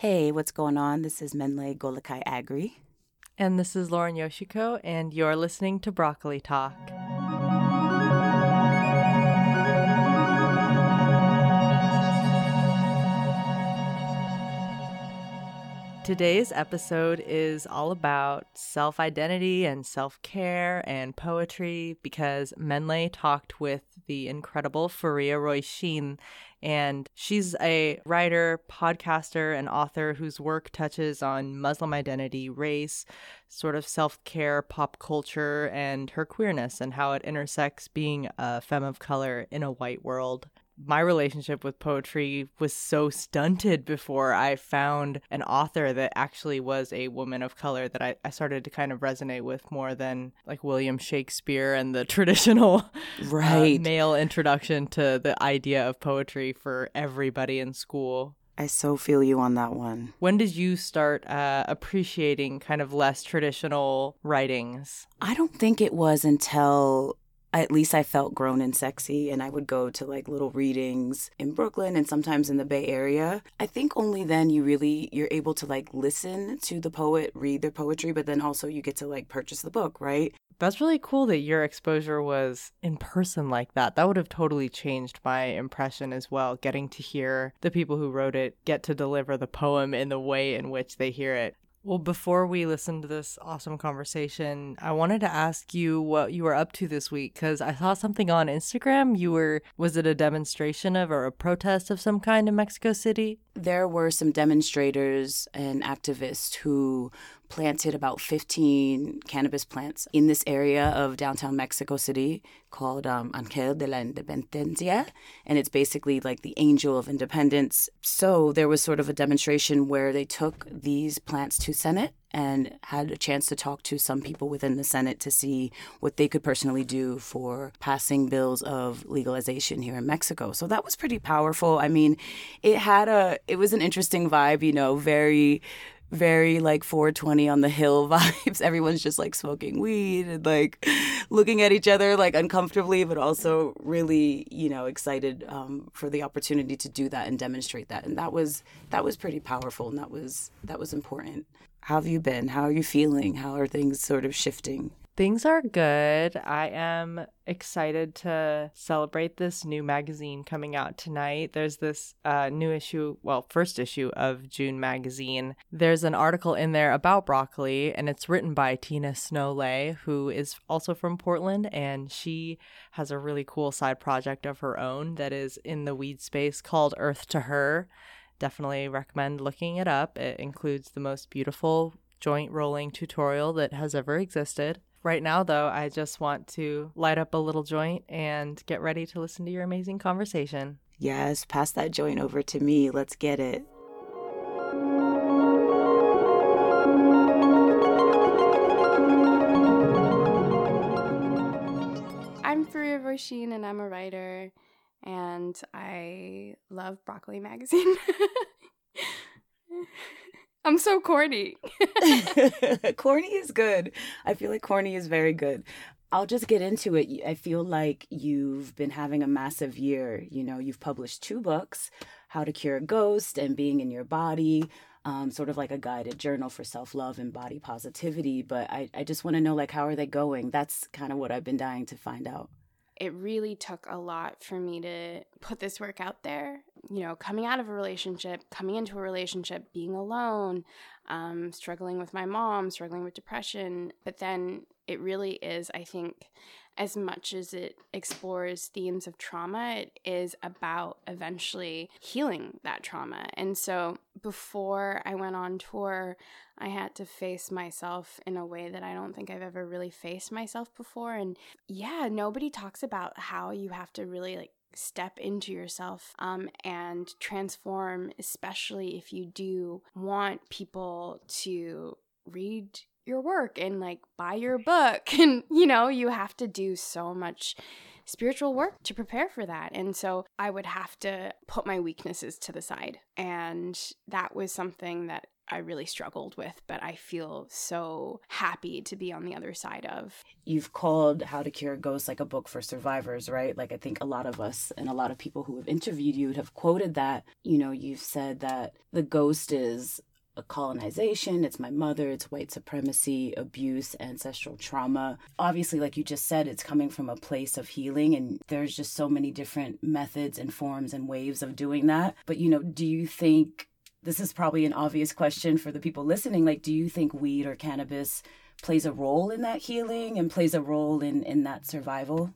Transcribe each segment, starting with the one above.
Hey, what's going on? This is Mennlay Golokeh Aggrey. And this is Lauren Yoshiko, and you're listening to Broccoli Talk. Today's episode is all about self identity and self care and poetry because Mennlay talked with the incredible Fariha Róisín. And she's a writer, podcaster, and author whose work touches on Muslim identity, race, sort of self care, pop culture, and her queerness and how it intersects being a femme of color in a white world my relationship with poetry was so stunted before I found an author that actually was a woman of color that I, I started to kind of resonate with more than like William Shakespeare and the traditional uh, right. uh, male introduction to the idea of poetry for everybody in school. I so feel you on that one. When did you start uh, appreciating kind of less traditional writings? I don't think it was until at least I felt grown and sexy. And I would go to like little readings in Brooklyn and sometimes in the Bay Area. I think only then you really you're able to like listen to the poet, read their poetry, but then also you get to like purchase the book, right? That's really cool that your exposure was in person like that. That would have totally changed my impression as well. Getting to hear the people who wrote it get to deliver the poem in the way in which they hear it. Well, before we listen to this awesome conversation, I wanted to ask you what you were up to this week because I saw something on Instagram. You were, was it a demonstration of or a protest of some kind in Mexico City? There were some demonstrators and activists who planted about 15 cannabis plants in this area of downtown Mexico City called um, Angel de la Independencia. And it's basically like the angel of independence. So there was sort of a demonstration where they took these plants to Senate and had a chance to talk to some people within the Senate to see what they could personally do for passing bills of legalization here in Mexico. So that was pretty powerful. I mean, it had a, it was an interesting vibe, you know, very very like 420 on the hill vibes. Everyone's just like smoking weed and like looking at each other like uncomfortably, but also really, you know, excited um, for the opportunity to do that and demonstrate that. And that was that was pretty powerful, and that was that was important. How have you been? How are you feeling? How are things sort of shifting? Things are good. I am excited to celebrate this new magazine coming out tonight. There's this uh, new issue, well, first issue of June magazine. There's an article in there about broccoli, and it's written by Tina Snowlay, who is also from Portland, and she has a really cool side project of her own that is in the weed space called Earth to Her. Definitely recommend looking it up. It includes the most beautiful joint rolling tutorial that has ever existed. Right now, though, I just want to light up a little joint and get ready to listen to your amazing conversation. Yes, pass that joint over to me. Let's get it. I'm Fariha Róisín and I'm a writer and I love Broccoli Magazine. I'm so corny. corny is good. I feel like corny is very good. I'll just get into it. I feel like you've been having a massive year. You know, you've published two books How to Cure a Ghost and Being in Your Body, um, sort of like a guided journal for self love and body positivity. But I, I just want to know, like, how are they going? That's kind of what I've been dying to find out it really took a lot for me to put this work out there. You know, coming out of a relationship, coming into a relationship, being alone, um, struggling with my mom, struggling with depression. But then it really is, I think, as much as it explores themes of trauma, it is about eventually healing that trauma. And so before I went on tour, I had to face myself in a way that I don't think I've ever really faced myself before. And yeah, nobody talks about how you have to really like step into yourself um, and transform, especially if you do want people to read your work and like buy your book. And you know you have to do so much spiritual work to prepare for that. And so i would have to put my weaknesses to the side. And that was something that I really struggled with, but I feel so happy to be on the other side of. You've called How to Cure Ghosts like a book for survivors, right? Like I think a lot of us and a lot of people who have interviewed you have quoted that. You know, you've said that the ghost is a colonization, it's my mother, it's white supremacy, abuse, ancestral trauma. Obviously, like you just said, it's coming from a place of healing, and there's just so many different methods and forms and waves of doing that. But, you know, do you think this is probably an obvious question for the people listening? Like, do you think weed or cannabis plays a role in that healing and plays a role in, in that survival?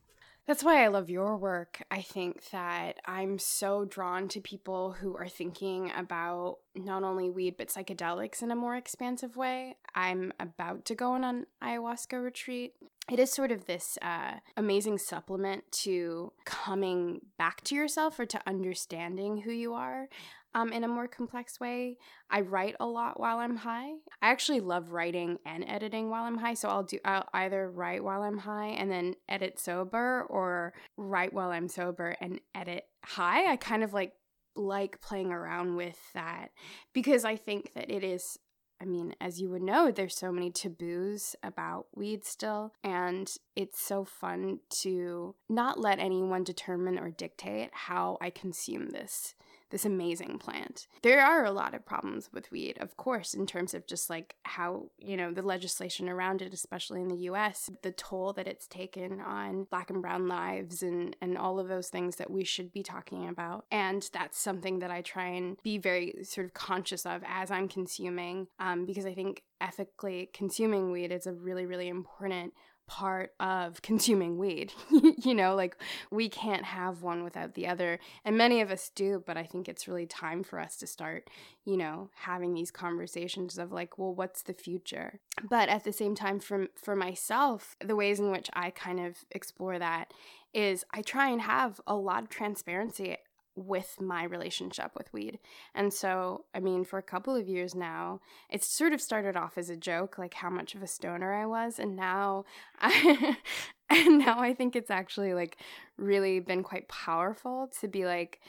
That's why I love your work. I think that I'm so drawn to people who are thinking about not only weed but psychedelics in a more expansive way. I'm about to go on an ayahuasca retreat. It is sort of this uh, amazing supplement to coming back to yourself or to understanding who you are um, in a more complex way. I write a lot while I'm high. I actually love writing and editing while I'm high. So I'll do I'll either write while I'm high and then edit sober, or write while I'm sober and edit high. I kind of like like playing around with that because I think that it is I mean, as you would know, there's so many taboos about weed still, and it's so fun to not let anyone determine or dictate how I consume this this amazing plant. There are a lot of problems with weed, of course, in terms of just like how, you know, the legislation around it, especially in the US, the toll that it's taken on black and brown lives and, and all of those things that we should be talking about. And that's something that I try and be very sort of conscious of as I'm consuming, um, because I think ethically consuming weed is a really, really important part of consuming weed. you know, like we can't have one without the other. And many of us do, but I think it's really time for us to start, you know, having these conversations of like, well, what's the future? But at the same time for for myself, the ways in which I kind of explore that is I try and have a lot of transparency with my relationship with weed. And so, I mean, for a couple of years now, it sort of started off as a joke, like how much of a stoner I was, and now I and now I think it's actually like really been quite powerful to be like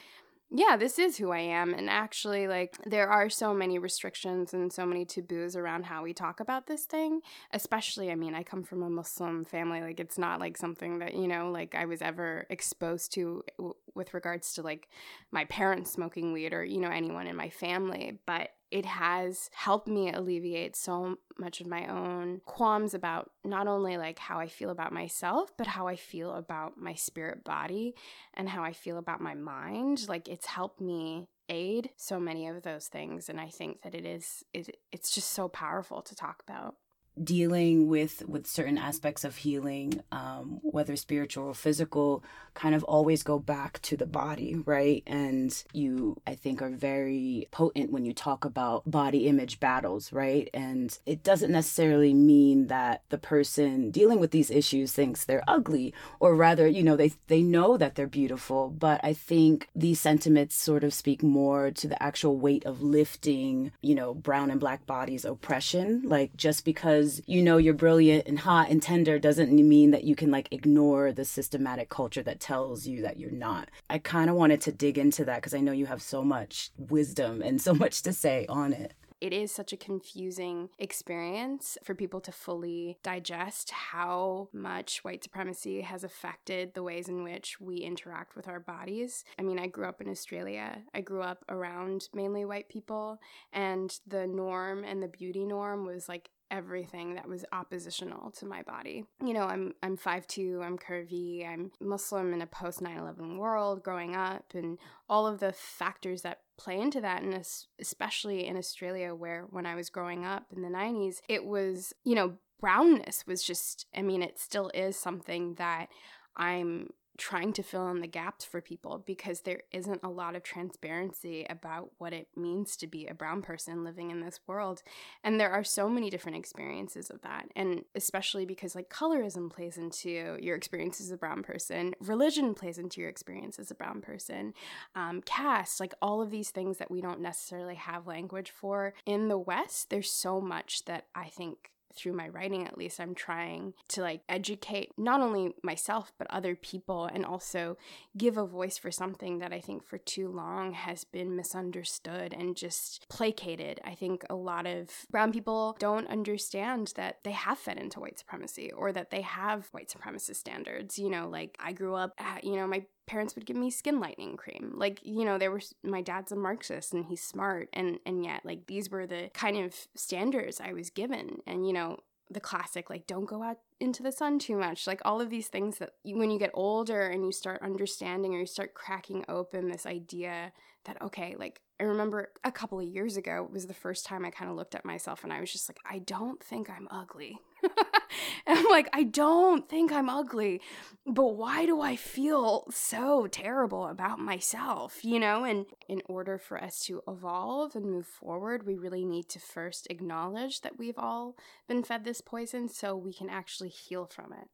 yeah, this is who I am. And actually, like, there are so many restrictions and so many taboos around how we talk about this thing. Especially, I mean, I come from a Muslim family. Like, it's not like something that, you know, like I was ever exposed to w- with regards to like my parents smoking weed or, you know, anyone in my family. But it has helped me alleviate so much of my own qualms about not only like how I feel about myself, but how I feel about my spirit body and how I feel about my mind. Like it's helped me aid so many of those things and I think that it is it, it's just so powerful to talk about dealing with with certain aspects of healing um, whether spiritual or physical kind of always go back to the body right? And you i think are very potent when you talk about body image battles right? And it doesn't necessarily mean that the person dealing with these issues thinks they're ugly or rather you know they they know that they're beautiful. But i think these sentiments sort of speak more to the actual weight of lifting you know brown and black bodies oppression. Like just because because you know you're brilliant and hot and tender doesn't mean that you can like ignore the systematic culture that tells you that you're not. I kind of wanted to dig into that because I know you have so much wisdom and so much to say on it it is such a confusing experience for people to fully digest how much white supremacy has affected the ways in which we interact with our bodies. I mean, I grew up in Australia. I grew up around mainly white people, and the norm and the beauty norm was like everything that was oppositional to my body. You know, I'm I'm 5'2, I'm curvy, I'm Muslim in a post 9/11 world growing up and all of the factors that play into that and especially in Australia where when I was growing up in the 90s, it was, you know, brownness was just I mean, it still is something that I'm trying to fill in the gaps for people because there isn't a lot of transparency about what it means to be a brown person living in this world. And there are so many different experiences of that. And especially because like colorism plays into your experience as a brown person, religion plays into your experience as a brown person, um, caste, like all of these things that we don't necessarily have language for in the West. There's so much that I think through my writing at least I'm trying to like educate not only myself but other people and also give a voice for something that I think for too long has been misunderstood and just placated. I think a lot of brown people don't understand that they have fed into white supremacy or that they have white supremacist standards. You know, like I grew up, at, you know, my parents would give me skin lightening cream. Like, you know, there were my dad's a Marxist and he's smart and and yet like these were the kind of standards I was given. And you know, the classic like don't go out into the sun too much like all of these things that you, when you get older and you start understanding or you start cracking open this idea that okay like i remember a couple of years ago it was the first time i kind of looked at myself and i was just like i don't think i'm ugly and I'm like, I don't think I'm ugly, but why do I feel so terrible about myself, you know? And in order for us to evolve and move forward, we really need to first acknowledge that we've all been fed this poison so we can actually heal from it.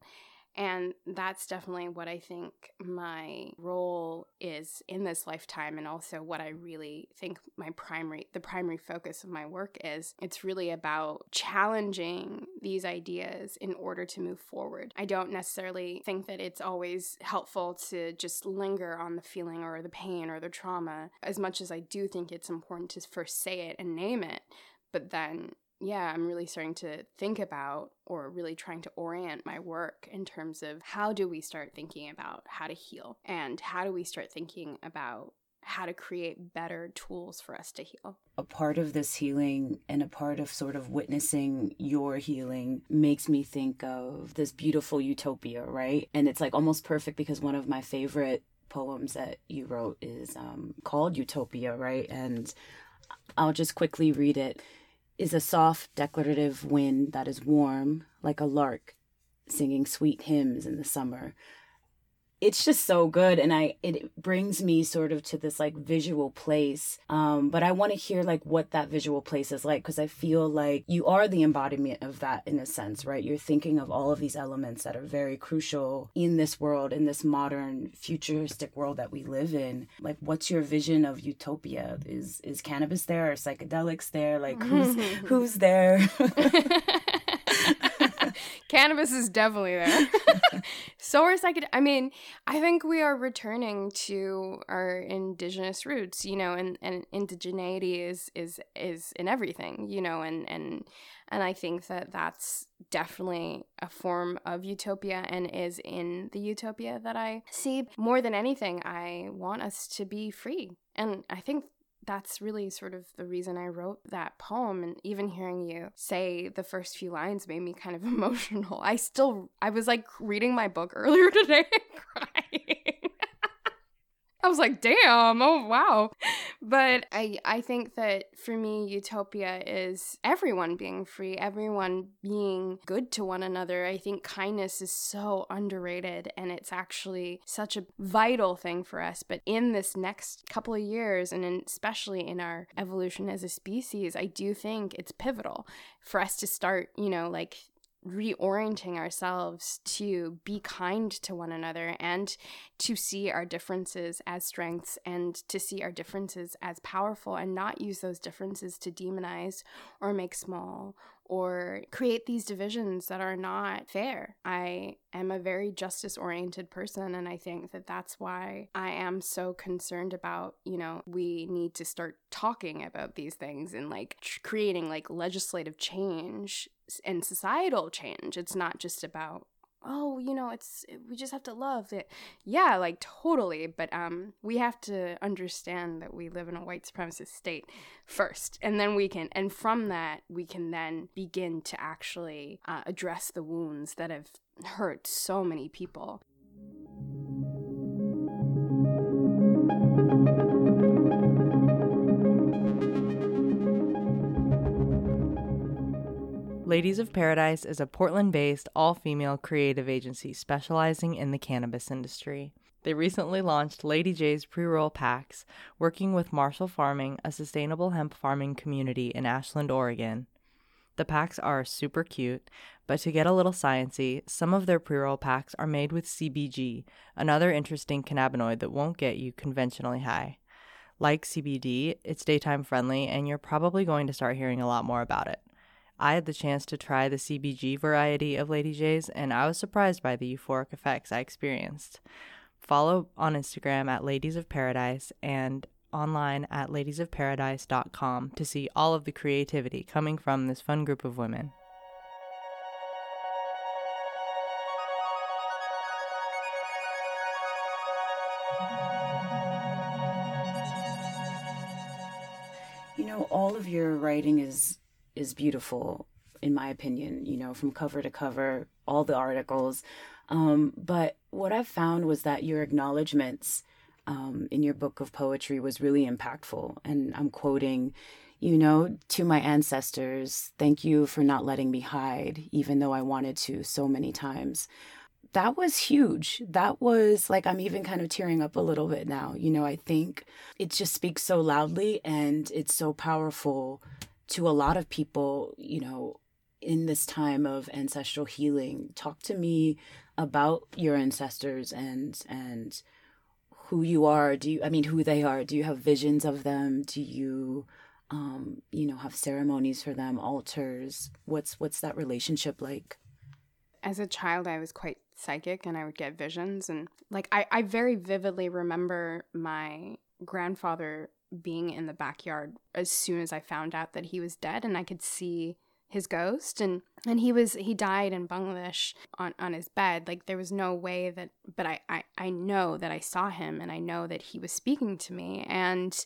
And that's definitely what I think my role is in this lifetime and also what I really think my primary the primary focus of my work is. It's really about challenging these ideas in order to move forward. I don't necessarily think that it's always helpful to just linger on the feeling or the pain or the trauma as much as I do think it's important to first say it and name it but then yeah, I'm really starting to think about or really trying to orient my work in terms of how do we start thinking about how to heal and how do we start thinking about how to create better tools for us to heal. A part of this healing and a part of sort of witnessing your healing makes me think of this beautiful utopia, right? And it's like almost perfect because one of my favorite poems that you wrote is um, called Utopia, right? And I'll just quickly read it is a soft declarative wind that is warm like a lark singing sweet hymns in the summer it's just so good and i it brings me sort of to this like visual place um but i want to hear like what that visual place is like because i feel like you are the embodiment of that in a sense right? You're thinking of all of these elements that are very crucial in this world in this modern futuristic world that we live in. Like what's your vision of utopia? Is is cannabis there? Or psychedelics there? Like who's who's there Cannabis is definitely there. so are psychedelics. I mean, I think we are returning to our indigenous roots, you know, and, and indigeneity is is is in everything, you know, and and and I think that that's definitely a form of utopia and is in the utopia that I see. More than anything, I want us to be free. And I think that's really sort of the reason I wrote that poem. And even hearing you say the first few lines made me kind of emotional. I still, I was like reading my book earlier today and crying. I was like, damn, oh wow. But I I think that for me utopia is everyone being free, everyone being good to one another. I think kindness is so underrated and it's actually such a vital thing for us. But in this next couple of years and in, especially in our evolution as a species, I do think it's pivotal for us to start, you know, like reorienting ourselves to be kind to one another and to see our differences as strengths and to see our differences as powerful and not use those differences to demonize or make small or create these divisions that are not fair. I am a very justice oriented person, and I think that that's why I am so concerned about, you know, we need to start talking about these things and like creating like legislative change and societal change. It's not just about oh, you know, it's we just have to love it. Yeah, like totally, but um we have to understand that we live in a white supremacist state first. And then we can and from that we can then begin to actually uh, address the wounds that have hurt so many people. Ladies of Paradise is a Portland based all female creative agency specializing in the cannabis industry. They recently launched Lady J's pre roll packs, working with Marshall Farming, a sustainable hemp farming community in Ashland, Oregon. The packs are super cute, but to get a little sciency, some of their pre roll packs are made with CBG, another interesting cannabinoid that won't get you conventionally high. Like CBD, it's daytime friendly, and you're probably going to start hearing a lot more about it. I had the chance to try the CBG variety of Lady J's, and I was surprised by the euphoric effects I experienced. Follow on Instagram at Ladies of Paradise and online at ladiesofparadise.com to see all of the creativity coming from this fun group of women. You know, all of your writing is is beautiful in my opinion, you know, from cover to cover, all the articles. Um, but what I've found was that your acknowledgments um, in your book of poetry was really impactful. And I'm quoting, you know, to my ancestors, thank you for not letting me hide, even though I wanted to so many times. That was huge. That was like, I'm even kind of tearing up a little bit now. You know, I think it just speaks so loudly and it's so powerful to a lot of people, you know, in this time of ancestral healing. Talk to me about your ancestors and and who you are. Do you I mean who they are? Do you have visions of them? Do you um, you know, have ceremonies for them, altars? What's what's that relationship like? As a child I was quite psychic and I would get visions and like I, I very vividly remember my grandfather being in the backyard as soon as I found out that he was dead and I could see his ghost. And and he was he died in Bangladesh on on his bed. Like there was no way that but I I I know that I saw him and I know that he was speaking to me. And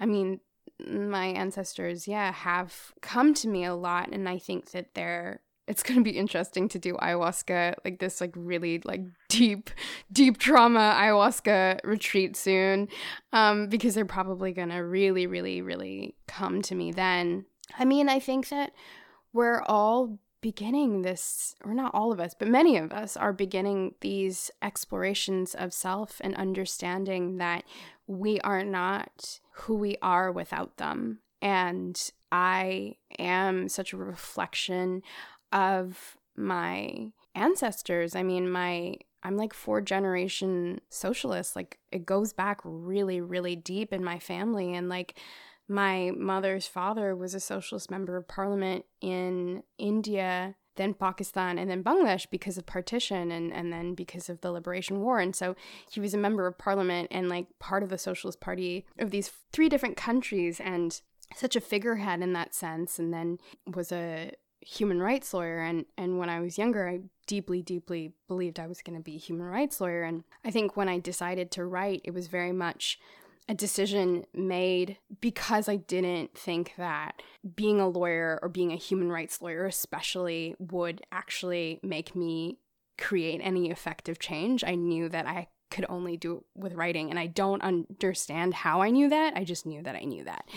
I mean my ancestors yeah have come to me a lot. And I think that they're it's going to be interesting to do ayahuasca like this like really like deep deep trauma ayahuasca retreat soon um because they're probably going to really really really come to me then i mean i think that we're all beginning this, or not all of us, but many of us are beginning these explorations of self and understanding that we are not who we are without them. And I am such a reflection of my ancestors. I mean, my I'm like four generation socialist. Like it goes back really, really deep in my family. And like my mother's father was a socialist member of parliament in India, then Pakistan, and then Bangladesh because of partition and, and then because of the liberation war. And so he was a member of parliament and like part of the Socialist Party of these three different countries and such a figurehead in that sense. And then was a human rights lawyer and and when I was younger I deeply deeply believed I was going to be a human rights lawyer and I think when I decided to write it was very much a decision made because I didn't think that being a lawyer or being a human rights lawyer, especially, would actually make me create any effective change. I knew that I could only do it with writing, and I don't understand how I knew that. I just knew that I knew that.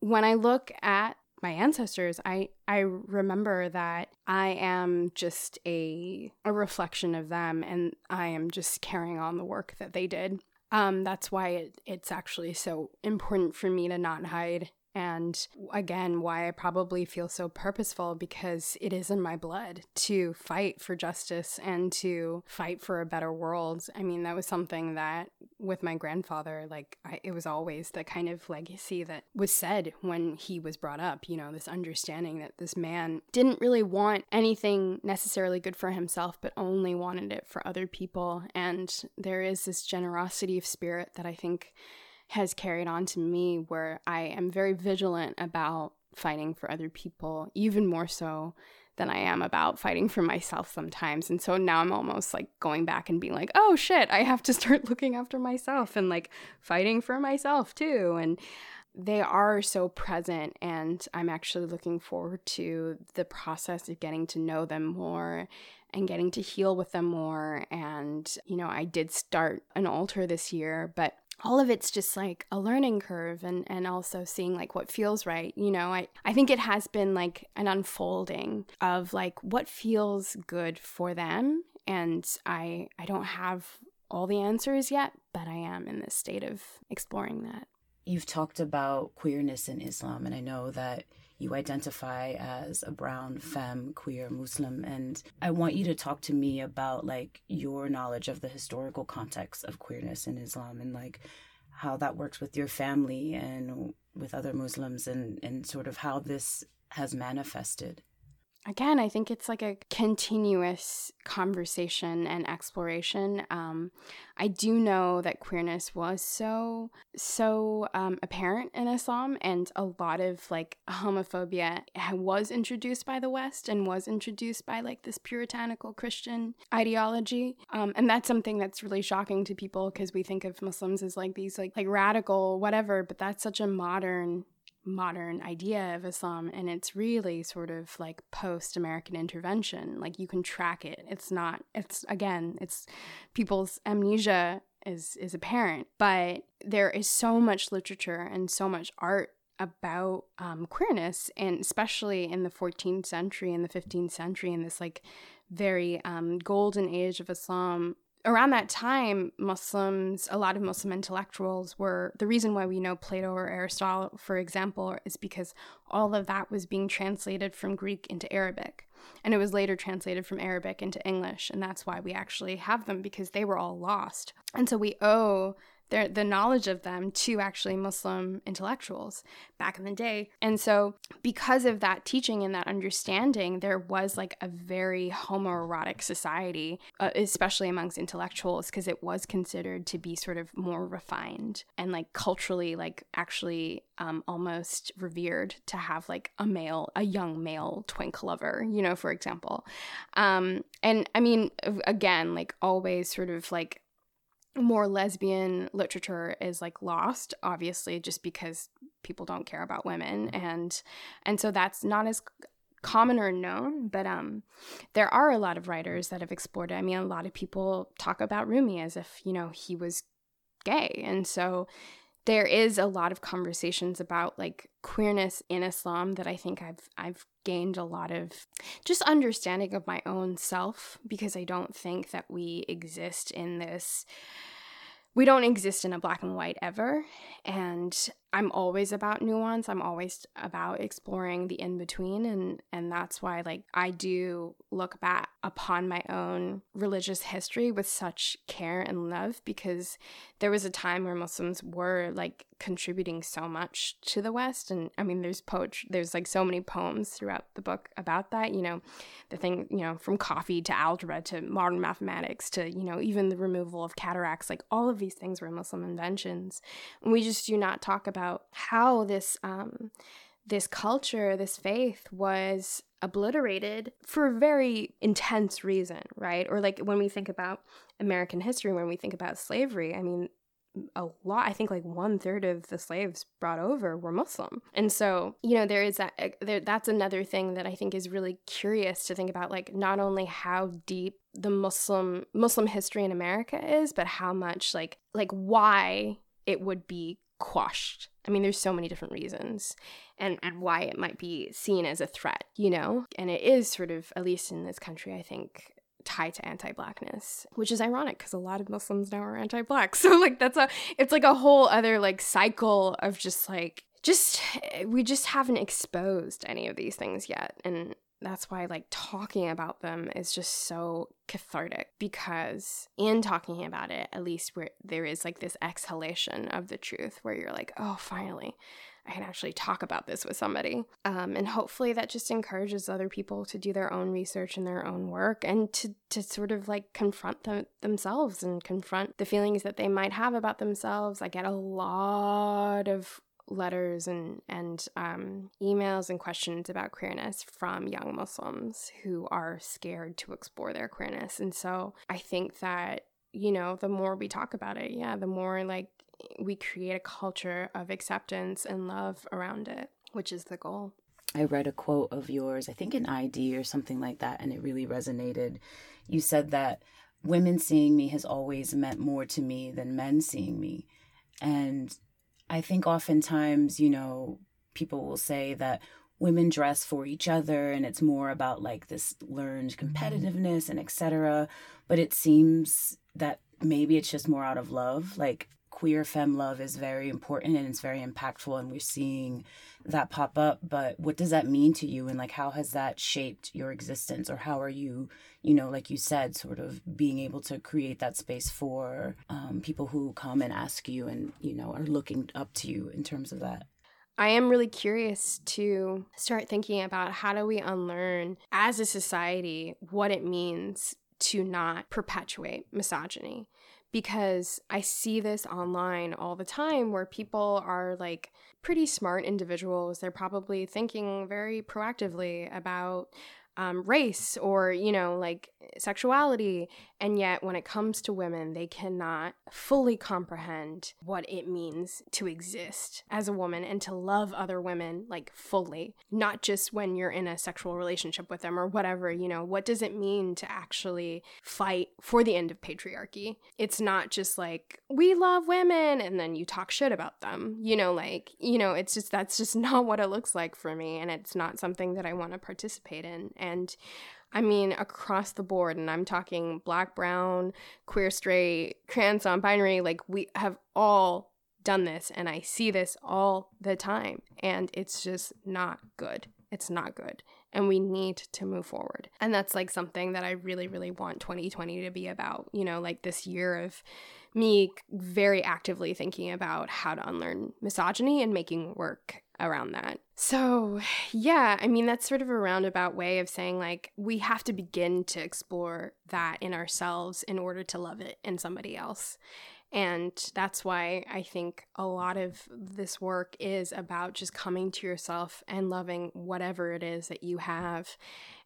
When I look at my ancestors i i remember that i am just a a reflection of them and i am just carrying on the work that they did. Um, that's why it, it's actually so important for me to not hide and again, why I probably feel so purposeful because it is in my blood to fight for justice and to fight for a better world. I mean, that was something that with my grandfather, like, I, it was always the kind of legacy that was said when he was brought up, you know, this understanding that this man didn't really want anything necessarily good for himself, but only wanted it for other people. And there is this generosity of spirit that I think has carried on to me where I am very vigilant about fighting for other people, even more so than I am about fighting for myself sometimes. And so now I'm almost like going back and being like, oh shit, I have to start looking after myself and like fighting for myself too. And they are so present, and I'm actually looking forward to the process of getting to know them more and getting to heal with them more. And, you know, I did start an altar this year, but all of it's just like a learning curve and and also seeing like what feels right you know? I i think it has been like an unfolding of like what feels good for them and i i don't have all the answers yet but i am in this state of exploring that. You've talked about queerness in islam and i know that you identify as a brown femme queer muslim and i want you to talk to me about like your knowledge of the historical context of queerness in islam and like how that works with your family and with other muslims and and sort of how this has manifested again, I think it's like a continuous conversation and exploration. Um, I do know that queerness was so so um, apparent in Islam, and a lot of like homophobia was introduced by the West and was introduced by like this puritanical Christian ideology, um, and that's something that's really shocking to people because we think of Muslims as like these like like radical whatever, but that's such a modern modern idea of Islam and it's really sort of like post American intervention. Like you can track it. It's not it's again, it's people's amnesia is is apparent, but there is so much literature and so much art about um, queerness and especially in the 14th century and the 15th century in this like very um, golden age of Islam around that time, Muslims, a lot of Muslim intellectuals were the reason why we know Plato or Aristotle, for example, is because all of that was being translated from Greek into Arabic. And it was later translated from Arabic into English. And that's why we actually have them because they were all lost. And so we owe their, the knowledge of them to actually Muslim intellectuals back in the day. And so, because of that teaching and that understanding, there was like a very homoerotic society, uh, especially amongst intellectuals, because it was considered to be sort of more refined and like culturally, like actually um, almost revered to have like a male, a young male twink lover, you know, for example. Um, and I mean, again, like always sort of like more lesbian literature is like lost obviously just because people don't care about women. Mm-hmm. and and so that's not as common or known but um there are a lot of writers that have explored it. I mean a lot of people talk about rumi as if you know he was gay. And so there is a lot of conversations about like queerness in Islam that I think I've I've gained a lot of just understanding of my own self because I don't think that we exist in this we don't exist in a black and white ever. And i'm always about nuance. I'm always about exploring the in between and and that's why like i do look back upon my own religious history with such care and love because there was a time where muslims were like contributing so much to the west and i mean there's poetry there's like so many poems throughout the book about that you know the thing you know from coffee to algebra to modern mathematics to you know even the removal of cataracts like all of these things were muslim inventions. And we just do not talk about how this um this culture this faith was obliterated for a very intense reason right? Or like when we think about american history when we think about slavery i mean a lot i think like one third of the slaves brought over were muslim. And so you know there is that uh, there, that's another thing that i think is really curious to think about like not only how deep the muslim muslim history in america is but how much like like why it would be quashed. I mean there's so many different reasons and and why it might be seen as a threat you know? And it is sort of at least in this country i think tied to anti-blackness which is ironic because a lot of muslims now are anti-black. So like that's a it's like a whole other like cycle of just like just eh, we just haven't exposed any of these things yet. And that's why like talking about them is just so cathartic because in talking about it at least where there is like this exhalation of the truth where you're like oh finally I can actually talk about this with somebody. Um, and hopefully that just encourages other people to do their own research and their own work and to, to sort of like confront them, themselves and confront the feelings that they might have about themselves. I get a lot of letters and and um, emails and questions about queerness from young Muslims who are scared to explore their queerness, and so I think that you know the more we talk about it, yeah, the more like we create a culture of acceptance and love around it, which is the goal. I read a quote of yours, I think an ID or something like that, and it really resonated. You said that women seeing me has always meant more to me than men seeing me. And I think oftentimes, you know, people will say that women dress for each other and it's more about like this learned mm-hmm. competitiveness and etc. But it seems that maybe it's just more out of love. Like queer femme love is very important and it's very impactful and we're seeing that pop up but what does that mean to you? And like how has that shaped your existence or how are you you know like you said sort of being able to create that space for um, people who come and ask you and you know are looking up to you in terms of that? I am really curious to start thinking about how do we unlearn as a society what it means to not perpetuate misogyny because I see this online all the time where people are like pretty smart individuals. They're probably thinking very proactively about um, race or, you know, like sexuality. And yet, when it comes to women, they cannot fully comprehend what it means to exist as a woman and to love other women like fully, not just when you're in a sexual relationship with them or whatever. You know, what does it mean to actually fight for the end of patriarchy? It's not just like, we love women and then you talk shit about them. You know, like, you know, it's just that's just not what it looks like for me. And it's not something that I want to participate in. And I mean, across the board, and I'm talking black, brown, queer, straight, trans, non binary, like we have all done this, and I see this all the time, and it's just not good. It's not good. And we need to move forward. And that's like something that I really, really want 2020 to be about. You know, like this year of me very actively thinking about how to unlearn misogyny and making work around that. So, yeah, I mean, that's sort of a roundabout way of saying like we have to begin to explore that in ourselves in order to love it in somebody else. And that's why I think a lot of this work is about just coming to yourself and loving whatever it is that you have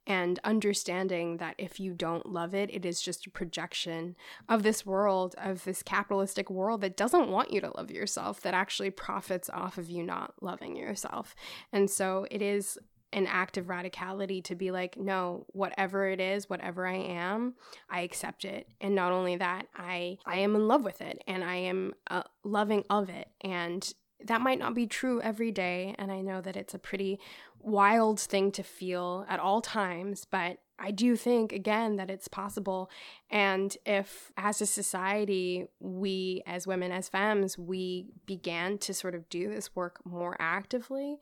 and understanding that if you don't love it, it is just a projection of this world, of this capitalistic world that doesn't want you to love yourself, that actually profits off of you not loving yourself. And so it is an act of radicality to be like, no, whatever it is, whatever I am, I accept it. And not only that, I I am in love with it and I am uh, loving of it. And that might not be true every day. And I know that it's a pretty wild thing to feel at all times, but I do think, again, that it's possible. And if, as a society, we, as women, as femmes, we began to sort of do this work more actively,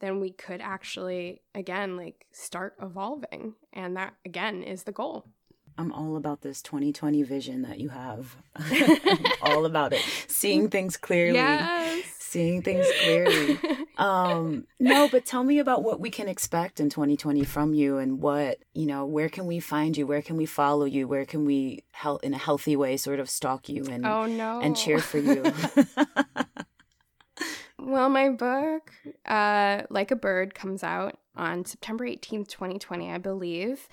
then we could actually, again, like start evolving. And that, again, is the goal. I'm all about this 2020 vision that you have. all about it. Seeing things clearly. Yes. Seeing things clearly. um, no, but tell me about what we can expect in 2020 from you and what, you know, where can we find you? Where can we follow you? Where can we help in a healthy way sort of stalk you and oh, no. and cheer for you? well, my book, uh, Like a Bird, comes out on September 18th, 2020, I believe.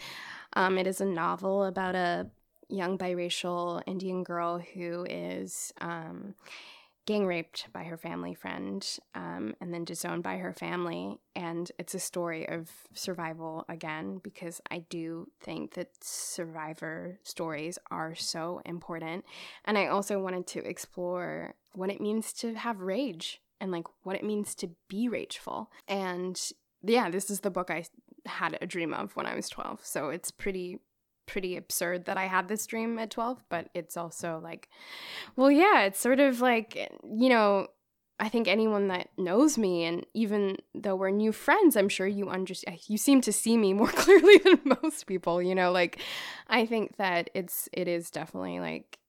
Um, it is a novel about a young biracial Indian girl who is um, gang raped by her family friend um, and then disowned by her family. And it's a story of survival again, because I do think that survivor stories are so important. And I also wanted to explore what it means to have rage and like what it means to be rageful. And yeah, this is the book I had a dream of when I was 12. So it's pretty pretty absurd that I had this dream at 12, but it's also like well, yeah, it's sort of like you know, I think anyone that knows me and even though we're new friends, I'm sure you understand you seem to see me more clearly than most people, you know, like I think that it's it is definitely like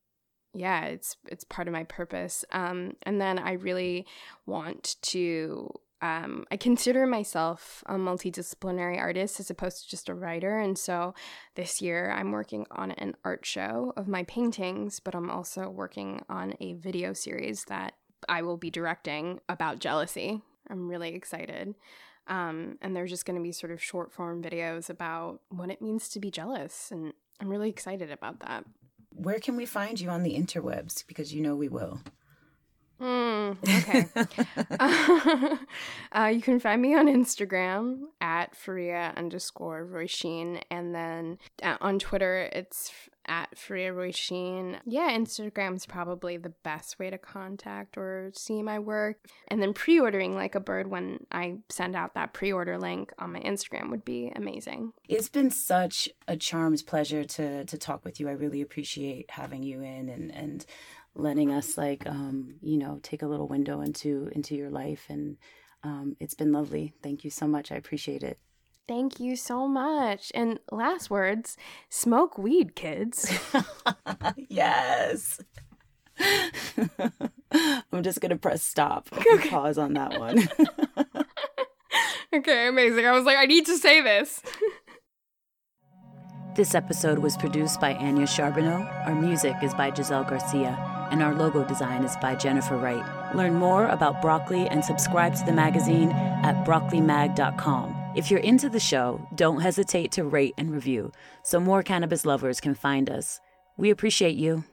yeah, it's it's part of my purpose. Um and then I really want to um, I consider myself a multidisciplinary artist as opposed to just a writer. And so this year I'm working on an art show of my paintings, but I'm also working on a video series that I will be directing about jealousy. I'm really excited. Um, and they're just going to be sort of short form videos about what it means to be jealous. And I'm really excited about that. Where can we find you on the interwebs? Because you know we will. Mm, okay. uh, you can find me on Instagram at Fariha underscore Roisin. And then uh, on Twitter, it's at Fariha Roisin. Yeah, Instagram's probably the best way to contact or see my work. And then pre ordering like a bird when I send out that pre order link on my Instagram would be amazing. It's been such a charm's pleasure to, to talk with you. I really appreciate having you in and, and letting us like um, you know take a little window into into your life and um, it's been lovely thank you so much i appreciate it thank you so much and last words smoke weed kids yes I'm just gonna press stop. Okay. Pause on that one. okay, amazing. I was like, I need to say this. This episode was produced by Anja Charbonneau. Our music is by Giselle Garcia, and our logo design is by Jennifer Wright. Learn more about Broccoli and subscribe to the magazine at broccolimag.com. If you're into the show, don't hesitate to rate and review so more cannabis lovers can find us. We appreciate you.